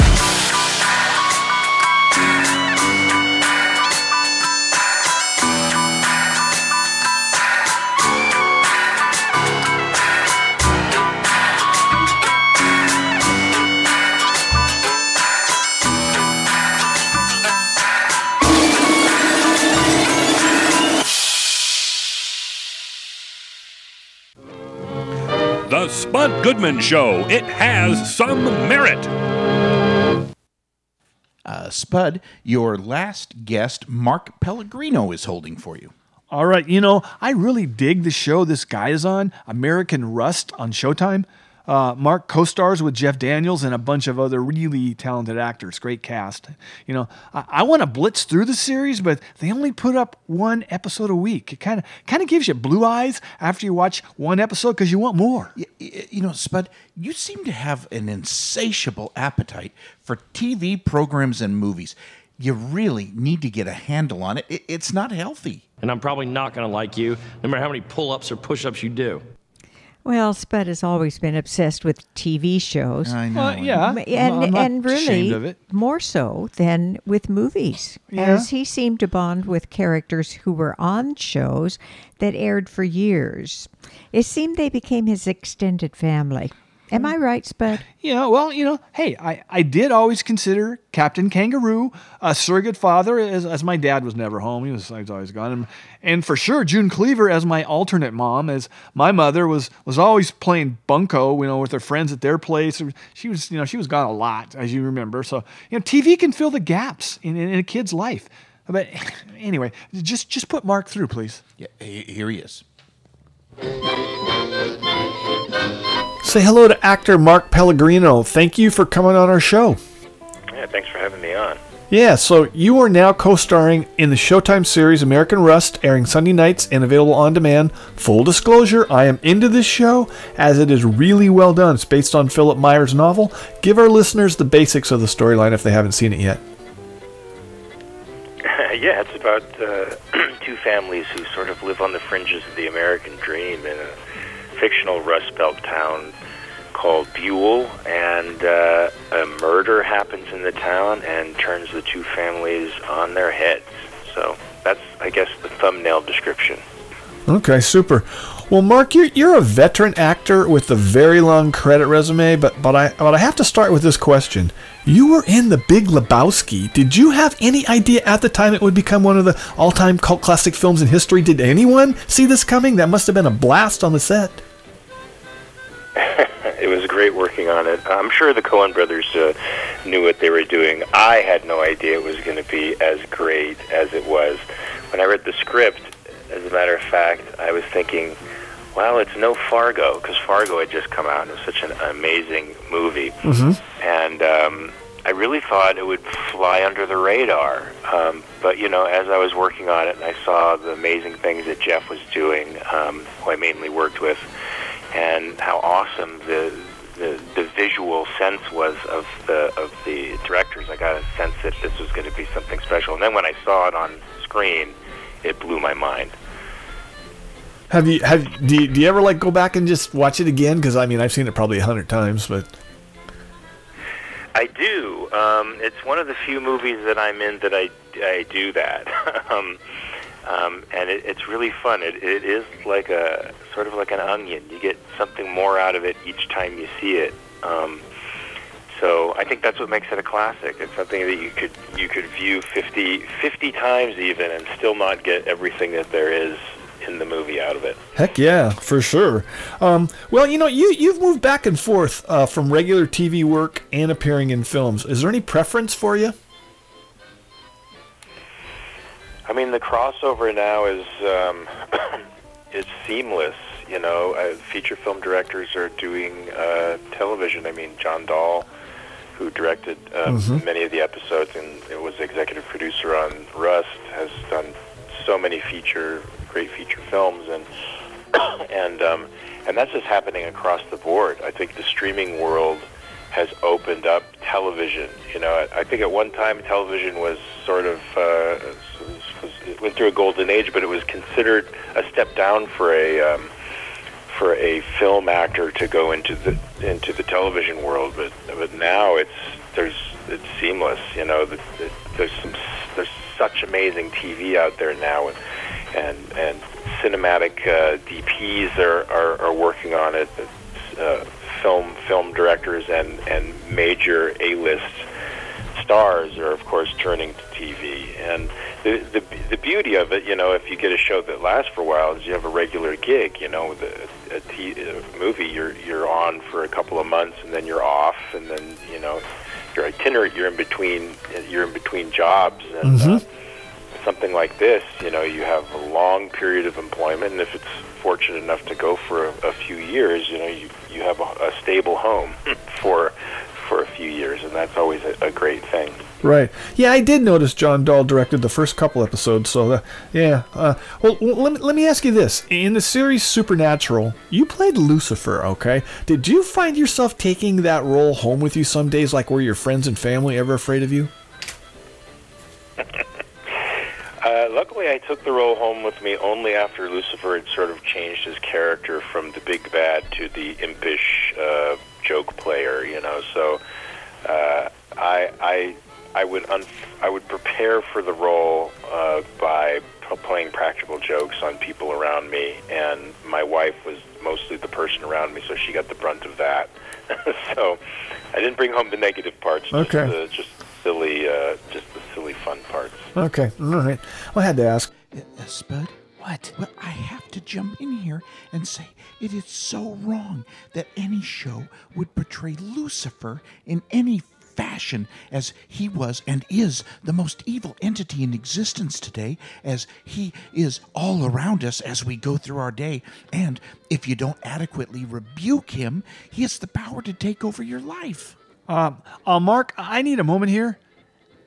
The Spud Goodman Show. It has some merit. Uh, Spud, your last guest, Mark Pellegrino, is holding for you. All right, you know, I really dig the show this guy is on, American Rust on Showtime. Uh, Mark co-stars with Jeff Daniels and a bunch of other really talented actors. Great cast. You know, I, I want to blitz through the series, but they only put up one episode a week. It kind of kind of gives you blue eyes after you watch one episode because you want more. Y- y- You know, Spud, you seem to have an insatiable appetite for TV programs and movies. You really need to get a handle on it. It- It's not healthy. And I'm probably not going to like you, no matter how many pull ups or push ups you do. Well, Spud has always been obsessed with TV shows. I know. Well, yeah. And not- I'm not and really of it. more so than with movies, Yeah. as he seemed to bond with characters who were on shows that aired for years. It seemed they became his extended family. Am I right, Spud? Yeah, well, you know, hey, I, I did always consider Captain Kangaroo a surrogate father, as, as my dad was never home. He was, I was always gone. And, and for sure, June Cleaver as my alternate mom, as my mother was was always playing bunco, you know, with her friends at their place. She was, you know, she was gone a lot, as you remember. So, you know, TV can fill the gaps in, in, in a kid's life. But anyway, just just put Mark through, please. Yeah, here he is. Say hello to actor Mark Pellegrino. Thank you for coming on our show. Yeah, thanks for having me on. Yeah, so you are now co starring in the Showtime series American Rust, airing Sunday nights and available on demand. Full disclosure, I am into this show as it is really well done. It's based on Philipp Meyer's novel. Give our listeners the basics of the storyline if they haven't seen it yet. yeah, it's about uh, two families who sort of live on the fringes of the American dream in a fictional Rust Belt town called Buell, and uh, a murder happens in the town and turns the two families on their heads. So that's, I guess, the thumbnail description. Okay, super. Well, Mark, you're, you're a veteran actor with a very long credit resume, but but I but I have to start with this question. You were in The Big Lebowski. Did you have any idea at the time it would become one of the all-time cult classic films in history? Did anyone see this coming? That must have been a blast on the set. it was great working on it. I'm sure the Coen brothers uh, knew what they were doing. I had no idea it was going to be as great as it was. When I read the script, as a matter of fact, I was thinking, well, it's no Fargo, because Fargo had just come out. and It was such an amazing movie. Mm-hmm. And um, I really thought it would fly under the radar. Um, but, you know, as I was working on it and I saw the amazing things that Jeff was doing, um, who I mainly worked with, and how awesome the, the the visual sense was of the of the directors. I got a sense that this was going to be something special. And then when I saw it on screen, it blew my mind. Have you have do you, do you ever like go back and just watch it again? Because I mean, I've seen it probably a hundred times, but I do. Um, it's one of the few movies that I'm in that I, I do that. um, um, and it, it's really fun. It, it is like a sort of like an onion. You get something more out of it each time you see it. Um, so I think that's what makes it a classic. It's something that you could you could view 50, 50 times even and still not get everything that there is in the movie out of it. heck yeah, for sure. Um, well, you know, you you've moved back and forth uh, from regular TV work and appearing in films. Is there any preference for you? I mean, the crossover now is um, is seamless. You know, uh, feature film directors are doing uh, television. I mean, John Dahl, who directed um, Mhm. many of the episodes and it was executive producer on Rust, has done so many feature, great feature films, and and um, and that's just happening across the board. I think the streaming world has opened up television. You know, I, I think at one time television was sort of uh, was, went through a golden age, but it was considered a step down for a um, for a film actor to go into the into the television world. But but now it's there's it's seamless. You know, the, the, there's some there's such amazing TV out there now, and and, and cinematic uh, DPs are, are, are working on it. Uh, film film directors and and major A-list stars are of course turning to TV. And the, the the beauty of it, you know, if you get a show that lasts for a while, is you have a regular gig. You know, with a, t- a movie, you're you're on for a couple of months, and then you're off, and then you know, you're itinerant. You're in between. You're in between jobs, and uh, something like this, you know, you have a long period of employment, and if it's fortunate enough to go for a, a few years, you know, you you have a, a stable home for for a few years, and that's always a, a great thing. Right. Yeah, I did notice John Dahl directed the first couple episodes. So, uh, yeah. Uh, well, let me, let me ask you this: in the series Supernatural, you played Lucifer. Okay. Did you find yourself taking that role home with you some days? Like, were your friends and family ever afraid of you? Uh, luckily, I took the role home with me only after Lucifer had sort of changed his character from the big bad to the impish uh, joke player. You know, so uh, I I I would un- I would prepare for the role uh, by p- playing practical jokes on people around me, and my wife was mostly the person around me, so she got the brunt of that. so I didn't bring home the negative parts. Just Okay. the, just silly, uh, just the silly fun parts. Okay. All right. Well, I had to ask. Uh, Spud? What? Well, I have to jump in here and say it is so wrong that any show would portray Lucifer in any fashion as he was and is the most evil entity in existence today, as he is all around us as we go through our day. And if you don't adequately rebuke him, he has the power to take over your life. Um, uh, Mark, I need a moment here.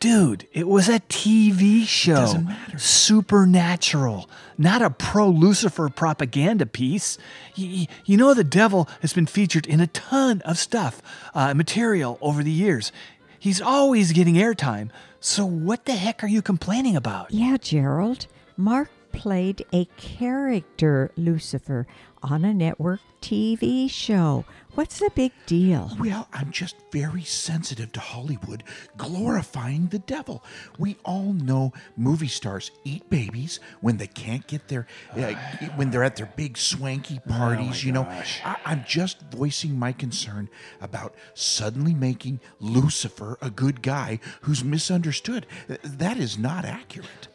Dude, it was a TV show. doesn't matter. Supernatural, not a pro Lucifer propaganda piece. Y- y- you know, the devil has been featured in a ton of stuff, uh, material over the years. He's always getting airtime. So, what the heck are you complaining about? Yeah, Gerald. Mark played a character, Lucifer, on a network TV show. What's the big deal? Well, I'm just very sensitive to Hollywood glorifying the devil. We all know movie stars eat babies when they can't get their, uh, when they're at their big swanky parties. you know, I, I'm just voicing my concern about suddenly making Lucifer a good guy who's misunderstood. That is not accurate.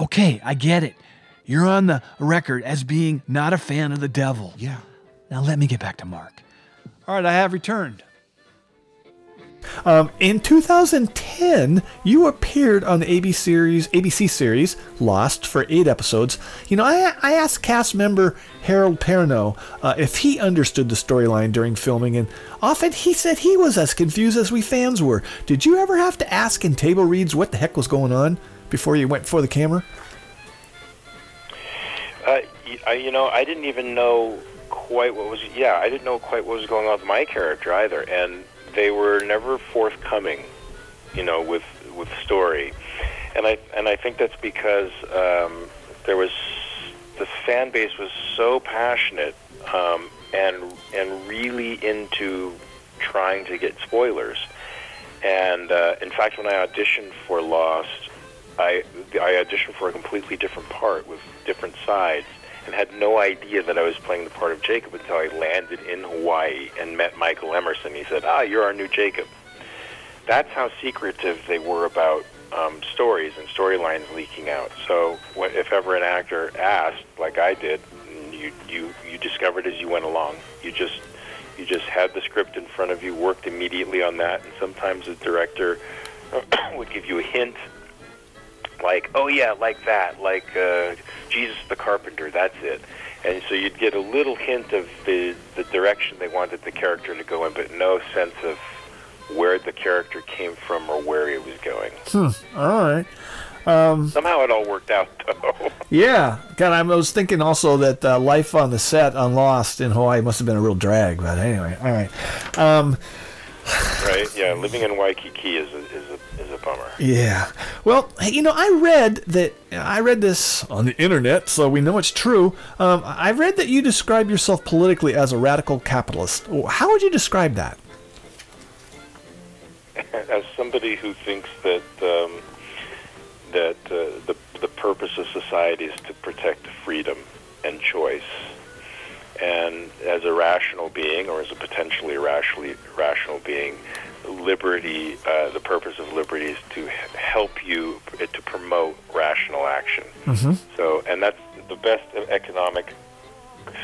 Okay, I get it. You're on the record as being not a fan of the devil. Yeah. Now, let me get back to Mark. All right, I have returned. Um, in 2010, you appeared on the ABC series, ABC series Lost for eight episodes. You know, I, I asked cast member Harold Perrineau uh, if he understood the storyline during filming, and often he said he was as confused as we fans were. Did you ever have to ask in table reads what the heck was going on before you went for the camera? Uh, you know, I didn't even know quite what was. Yeah, I didn't know quite what was going on with my character either, and they were never forthcoming. You know, with with story, and I and I think that's because um, there was the fan base was so passionate um, and and really into trying to get spoilers. And uh, in fact, when I auditioned for Lost, I I auditioned for a completely different part with different sides, and had no idea that I was playing the part of Jacob until I landed in Hawaii and met Michael Emerson. He said, "Ah, you're our new Jacob." That's how secretive they were about um, stories and storylines leaking out. So, if ever an actor asked, like I did, you you you discovered as you went along. You just you just had the script in front of you, worked immediately on that, and sometimes the director would give you a hint, like, "Oh yeah, like that, like uh, Jesus the Carpenter, that's it." And so you'd get a little hint of the the direction they wanted the character to go in, but no sense of where the character came from or where he was going. Hmm. All right. Um, Somehow it all worked out, though. yeah. God, I was thinking also that uh, life on the set on Lost in Hawaii must have been a real drag. But anyway, all right. Um, right? Yeah, living in Waikiki is a, Yeah. Well, you know, I read that I read this on the internet, so we know it's true. Um, I read that you describe yourself politically as a radical capitalist. How would you describe that? As somebody who thinks that um, that uh, the the purpose of society is to protect freedom and choice, and as a rational being or as a potentially rationally rational being, liberty, uh, the purpose of liberty is to help you uh, to promote rational action. Mm-hmm. So, and that's the best economic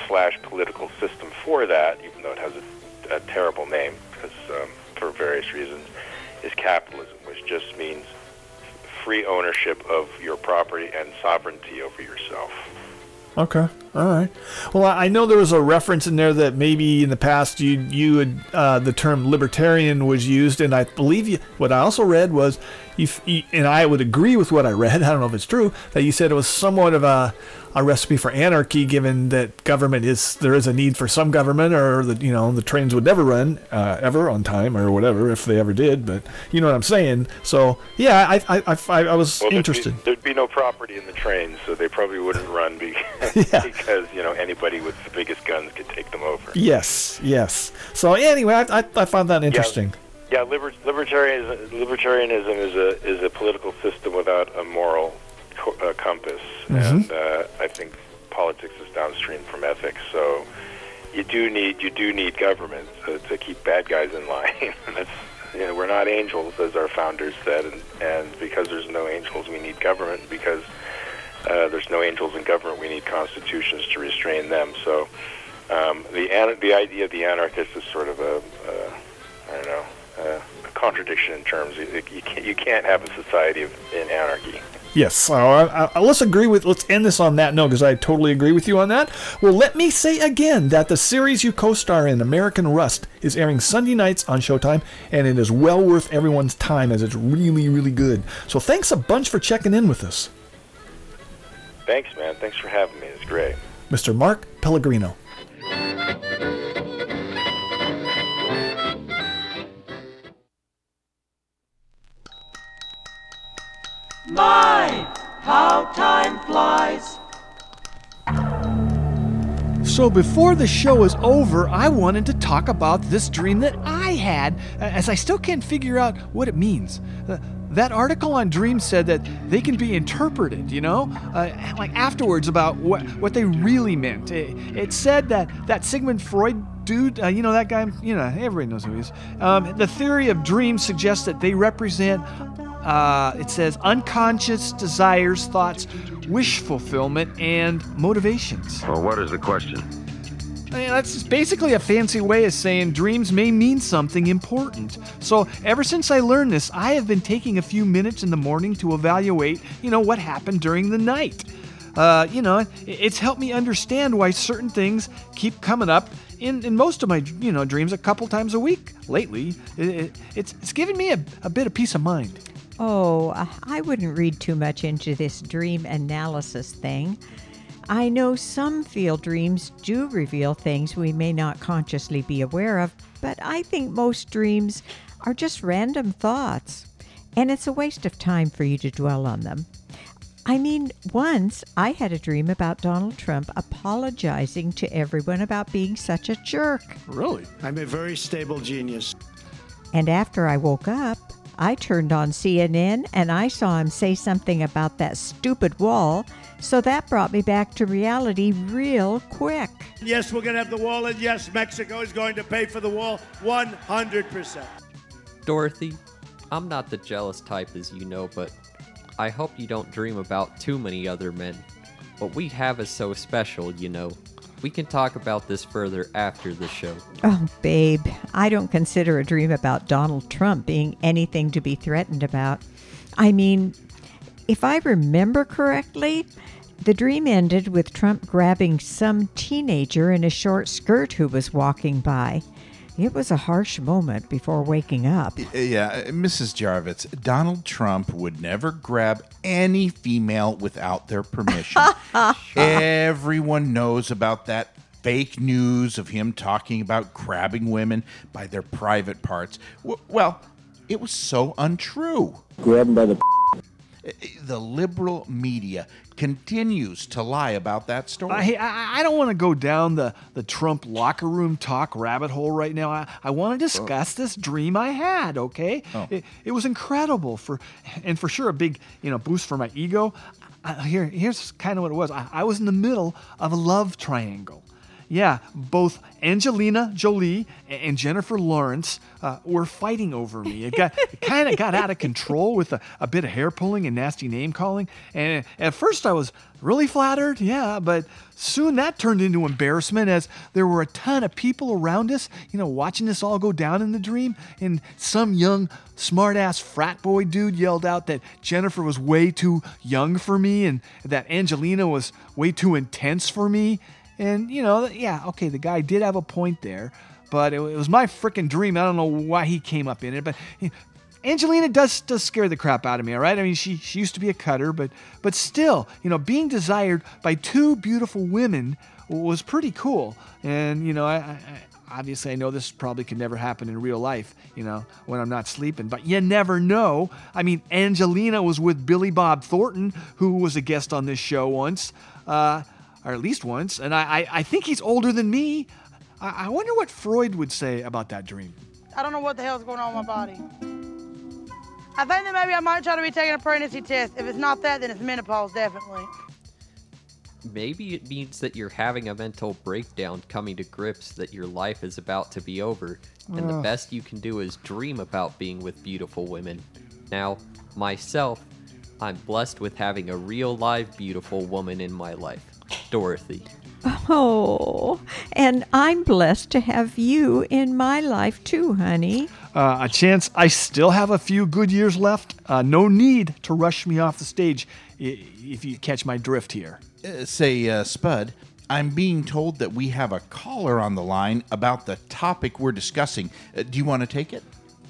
slash political system for that, even though it has a, a terrible name because um, for various reasons, is capitalism, which just means free ownership of your property and sovereignty over yourself. Okay. All right. Well, I know there was a reference in there that maybe in the past you you had uh, the term libertarian was used, and I believe you. What I also read was, you and I would agree with what I read. I don't know if it's true that you said it was somewhat of a a recipe for anarchy, given that government is there is a need for some government, or that you know the trains would never run uh, ever on time or whatever if they ever did. But you know what I'm saying. So yeah, I I I, I, was Well, there'd be- interested. There'd be, no property in the trains, so they probably wouldn't run because, because you know anybody with the biggest guns could take them over. Yes, yes. So anyway, I, I, I found that interesting. Yeah, liber- libertarianism, libertarianism is a is a political system without a moral co- uh, compass, Mhm. and uh, I think politics is downstream from ethics. So you do need you do need government to, to keep bad guys in line. That's you know we're not angels, as our founders said, and and because there's no angels, we need government. Because uh, there's no angels in government, we need constitutions to restrain them. So um, the an- the idea of the anarchist is sort of a uh, I don't know uh, a contradiction in terms. You, you can't you can't have a society of, in anarchy. Yes. So I, I, uh, let's agree with. Let's end this on that note because I totally agree with you on that. Well, let me say again that the series you co-star in, American Rust, is airing Sunday nights on Showtime, and it is well worth everyone's time as it's really, really good. So thanks a bunch for checking in with us, Thanks, man. Thanks for having me. It's great. Mr. Mark Pellegrino. My, how time flies. So before the show is over, I wanted to talk about this dream that I had, as I still can't figure out what it means. Uh, that article on dreams said that they can be interpreted, you know, uh, like afterwards about what what they really meant. It, it said that that Sigmund Freud dude, uh, you know that guy, you know everybody knows who he is. Um, the theory of dreams suggests that they represent. Uh, it says unconscious desires, thoughts, wish fulfillment, and motivations. Well, what is the question? I mean, that's basically a fancy way of saying dreams may mean something important. So, ever since I learned this, I have been taking a few minutes in the morning to evaluate, you know, what happened during the night. Uh, you know, it's helped me understand why certain things keep coming up in, in most of my, you know, dreams a couple times a week lately. It, it- it's, it's given me a, a bit of peace of mind. Oh, uh, I wouldn't read too much into this dream analysis thing. I know some field dreams do reveal things we may not consciously be aware of, but I think most dreams are just random thoughts, and it's a waste of time for you to dwell on them. I mean, once I had a dream about Donald Trump apologizing to everyone about being such a jerk. Really? I'm a very stable genius. And after I woke up, I turned on CNN and I saw him say something about that stupid wall, so that brought me back to reality real quick. Yes, we're going to have the wall, and yes, Mexico is going to pay for the wall 100%. Dorothy, I'm not the jealous type as you know, but I hope you don't dream about too many other men. What we have is so special, you know. We can talk about this further after the show. Oh, babe, I don't consider a dream about Donald Trump being anything to be threatened about. I mean, if I remember correctly, the dream ended with Trump grabbing some teenager in a short skirt who was walking by. It was a harsh moment before waking up. Uh, yeah, uh, Mrs. Jarvis, Donald Trump would never grab any female without their permission. Everyone knows about that fake news of him talking about grabbing women by their private parts. W- well, it was so untrue. Grab him by the. The liberal media continues to lie about that story. I, I, I don't want to go down the, the Trump locker room talk rabbit hole right now. I, I want to oh. discuss this dream I had, okay? Oh. It, it was incredible for, and for sure a big you know boost for my ego. I, here, here's kind of what it was. I, I was in the middle of a love triangle. Yeah, both Angelina Jolie and Jennifer Lawrence uh, were fighting over me. It got kind of got out of control with a, a bit of hair pulling and nasty name calling. And at first I was really flattered, yeah, but soon that turned into embarrassment as there were a ton of people around us, you know, watching this all go down in the dream. And some young smart-ass frat boy dude yelled out that Jennifer was way too young for me and that Angelina was way too intense for me. And, you know, yeah, okay, the guy did have a point there, but it, it was my freaking dream. I don't know why he came up in it, but you know, Angelina does does scare the crap out of me, all right? I mean, she she used to be a cutter, but but still, you know, being desired by two beautiful women was pretty cool. And, you know, I, I obviously I know this probably could never happen in real life, you know, when I'm not sleeping, but you never know. I mean, Angelina was with Billy Bob Thornton, who was a guest on this show once. Uh, or at least once, and I, I, I think he's older than me. I, I wonder what Freud would say about that dream. I don't know what the hell's going on with my body. I think that maybe I might try to be taking a pregnancy test. If it's not that, then it's menopause, definitely. Maybe it means that you're having a mental breakdown coming to grips that your life is about to be over, and the best you can do is dream about being with beautiful women. Now, myself, I'm blessed with having a real live beautiful woman in my life, Dorothy. Oh, and I'm blessed to have you in my life too, honey. Uh, a chance I still have a few good years left. Uh, no need to rush me off the stage if you catch my drift here. Uh, say, uh, Spud, I'm being told that we have a caller on the line about the topic we're discussing. Uh, do you want to take it?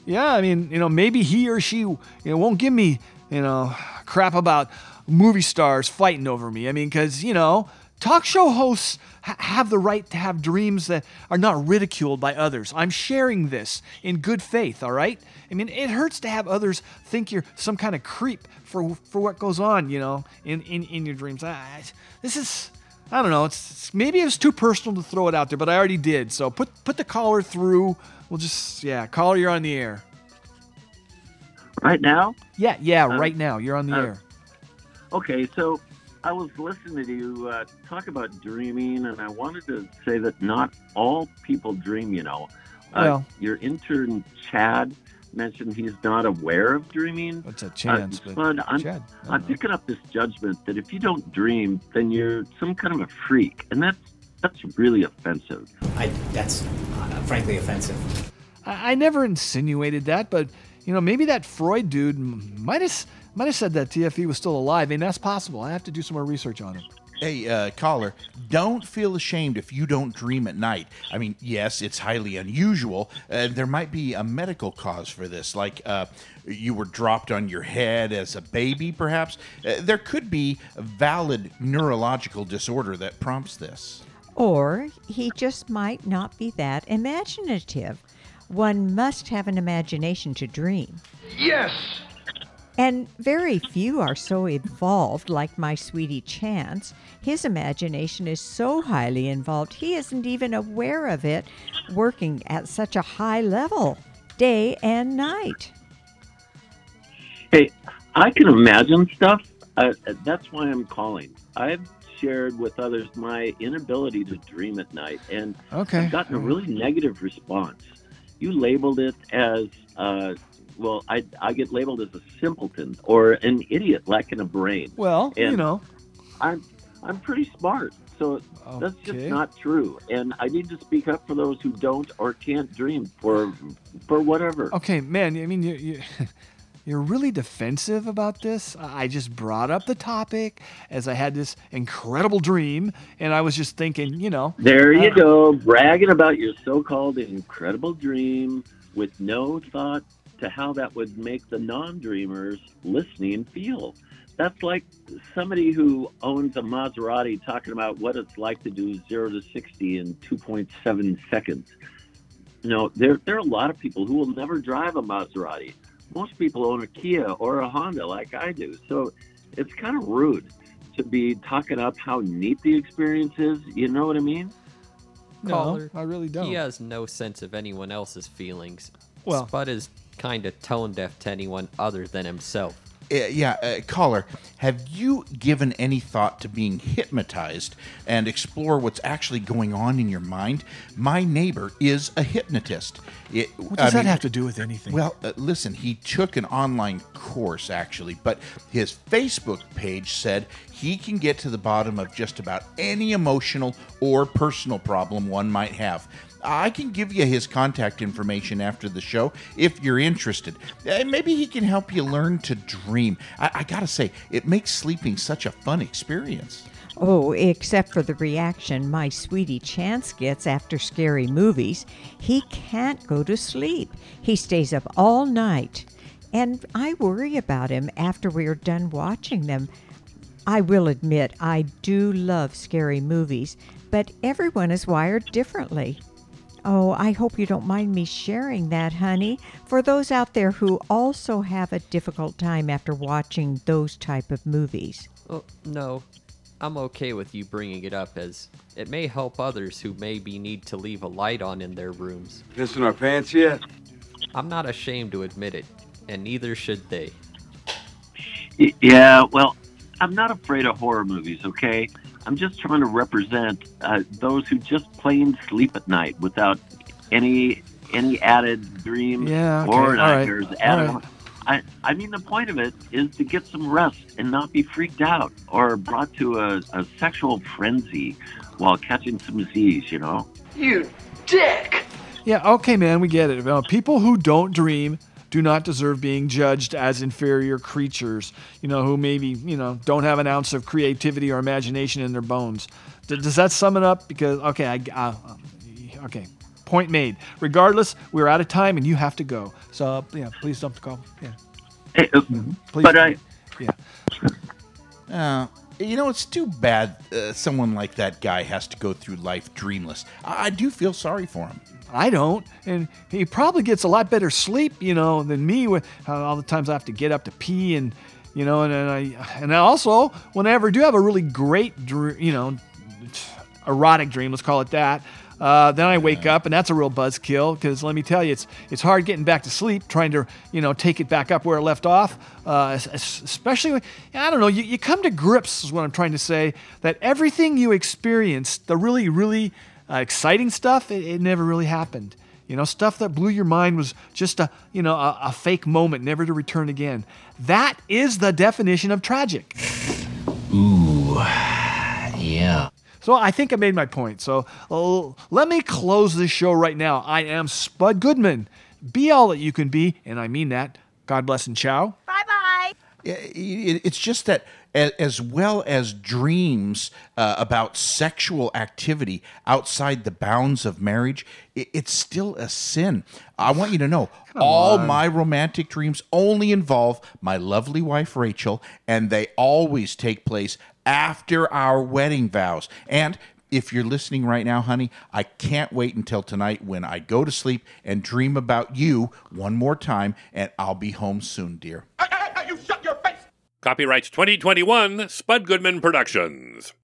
Yeah, I mean, you know, maybe he or she you know, won't give me, you know, crap about movie stars fighting over me. I mean, because, you know, talk show hosts ha- have the right to have dreams that are not ridiculed by others. I'm sharing this in good faith, all right? I mean, it hurts to have others think you're some kind of creep for for what goes on, you know, in, in, in your dreams. I, I- this is. I don't know. It's, it's maybe it was too personal to throw it out there, but I already did. So put put the caller through. We'll just yeah, caller, you're on the air. Right now? Yeah, yeah, Uh, right now. You're on the uh, air. Okay, so I was listening to you uh, talk about dreaming, and I wanted to say that not all people dream, you know. Uh, Well- your intern, Chad, mentioned he's not aware of dreaming. What's a chance? Uh, but I'm, Chad, I I'm picking up this judgment that if you don't dream, then you're some kind of a freak, and that's that's really offensive. I, that's uh, frankly offensive. I, I never insinuated that, but you know, maybe that Freud dude might have might have said that to you if he was still alive. I mean, that's possible. I have to do some more research on him. Hey, uh, caller, don't feel ashamed if you don't dream at night. I mean, yes, it's highly unusual. Uh, there might be a medical cause for this, like uh, you were dropped on your head as a baby, perhaps. Uh, there could be a valid neurological disorder that prompts this. Or he just might not be that imaginative. One must have an imagination to dream. Yes! And very few are so evolved like my sweetie Chance. His imagination is so highly involved, he isn't even aware of it, working at such a high level, day and night. Hey, I can imagine stuff. Uh, that's why I'm calling. I've shared with others my inability to dream at night, and Okay. I've gotten a really negative response. You labeled it as, uh, well, I, I get labeled as a simpleton or an idiot lacking a brain. Well, you know. I'm I'm pretty smart, so that's just not true. And I need to speak up for those who don't or can't dream for for whatever. Okay, man. I mean, you, you, you're really defensive about this. I just brought up the topic as I had this incredible dream, and I was just thinking, you know. There you uh, go, bragging about your so-called incredible dream with no thought to how that would make the non-dreamers listening feel. That's like somebody who owns a Maserati talking about what it's like to do 0 to 60 in 2.7 seconds. You know, there there are a lot of people who will never drive a Maserati. Most people own a Kia or a Honda like I do. So it's kind of rude to be talking up how neat the experience is. You know what I mean? Caller, I really don't. He has no sense of anyone else's feelings. Well- Spud is kind of tone deaf to anyone other than himself. Uh, yeah, uh, caller, have you given any thought to being hypnotized and explore what's actually going on in your mind? My neighbor is a hypnotist. It, What does that have to do with anything? Well, uh, listen, he took an online course actually, but his Facebook page said he can get to the bottom of just about any emotional or personal problem one might have. I can give you his contact information after the show if you're interested. Uh, maybe he can help you learn to dream. I, I gotta say, it makes sleeping such a fun experience. Oh, except for the reaction my sweetie Chance gets after scary movies. He can't go to sleep. He stays up all night. And I worry about him after we're done watching them. I will admit I do love scary movies, but everyone is wired differently. Oh, I hope you don't mind me sharing that, honey, for those out there who also have a difficult time after watching those type of movies. Oh, no. I'm okay with you bringing it up as it may help others who maybe need to leave a light on in their rooms. Pissing our pants yet? I'm not ashamed to admit it, and neither should they. Yeah, well, I'm not afraid of horror movies, okay? I'm just trying to represent uh, those who just plain sleep at night without any any added dreams Yeah, okay, or all right, nightmares added all on. I, I mean, the point of it is to get some rest and not be freaked out or brought to a, a sexual frenzy while catching some Z's, you know? You dick! Yeah, okay, man, we get it. People who don't dream do not deserve being judged as inferior creatures, you know, who maybe, you know, don't have an ounce of creativity or imagination in their bones. D- does that sum it up? Because, okay, I, uh, okay, point made. Regardless, we're out of time and you have to go. So, yeah, please dump the call. Yeah. Hey, uh, Please. but I, Yeah. Uh, you know, it's too bad uh, someone like that guy has to go through life dreamless. I, I do feel sorry for him. I don't, and he probably gets a lot better sleep, you know, than me. With uh, all the times I have to get up to pee, and you know, and, and I and also whenever I do have a really great, dr- you know, erotic dream, let's call it that. Uh, then I wake up, and that's a real buzzkill because let me tell you, it's it's hard getting back to sleep, trying to you know take it back up where it left off. Uh, es- es- especially, when, I don't know, you, you come to grips is what I'm trying to say that everything you experienced, the really really uh, exciting stuff, it, it never really happened. You know, stuff that blew your mind was just a you know a, a fake moment, never to return again. That is the definition of tragic. Ooh, yeah. So I think I made my point. So uh, let me close this show right now. I am Spud Goodman. Be all that you can be, and I mean that. God bless and ciao. Bye bye. It's just that, a- as well as dreams uh, about sexual activity outside the bounds of marriage, it's still a sin. I want you to know all on. my romantic dreams only involve my lovely wife Rachel, and they always take place after our wedding vows. And if you're listening right now, honey, I can't wait until tonight when I go to sleep and dream about you one more time, and I'll be home soon, dear. Copyrights 2021 Spud Goodman Productions.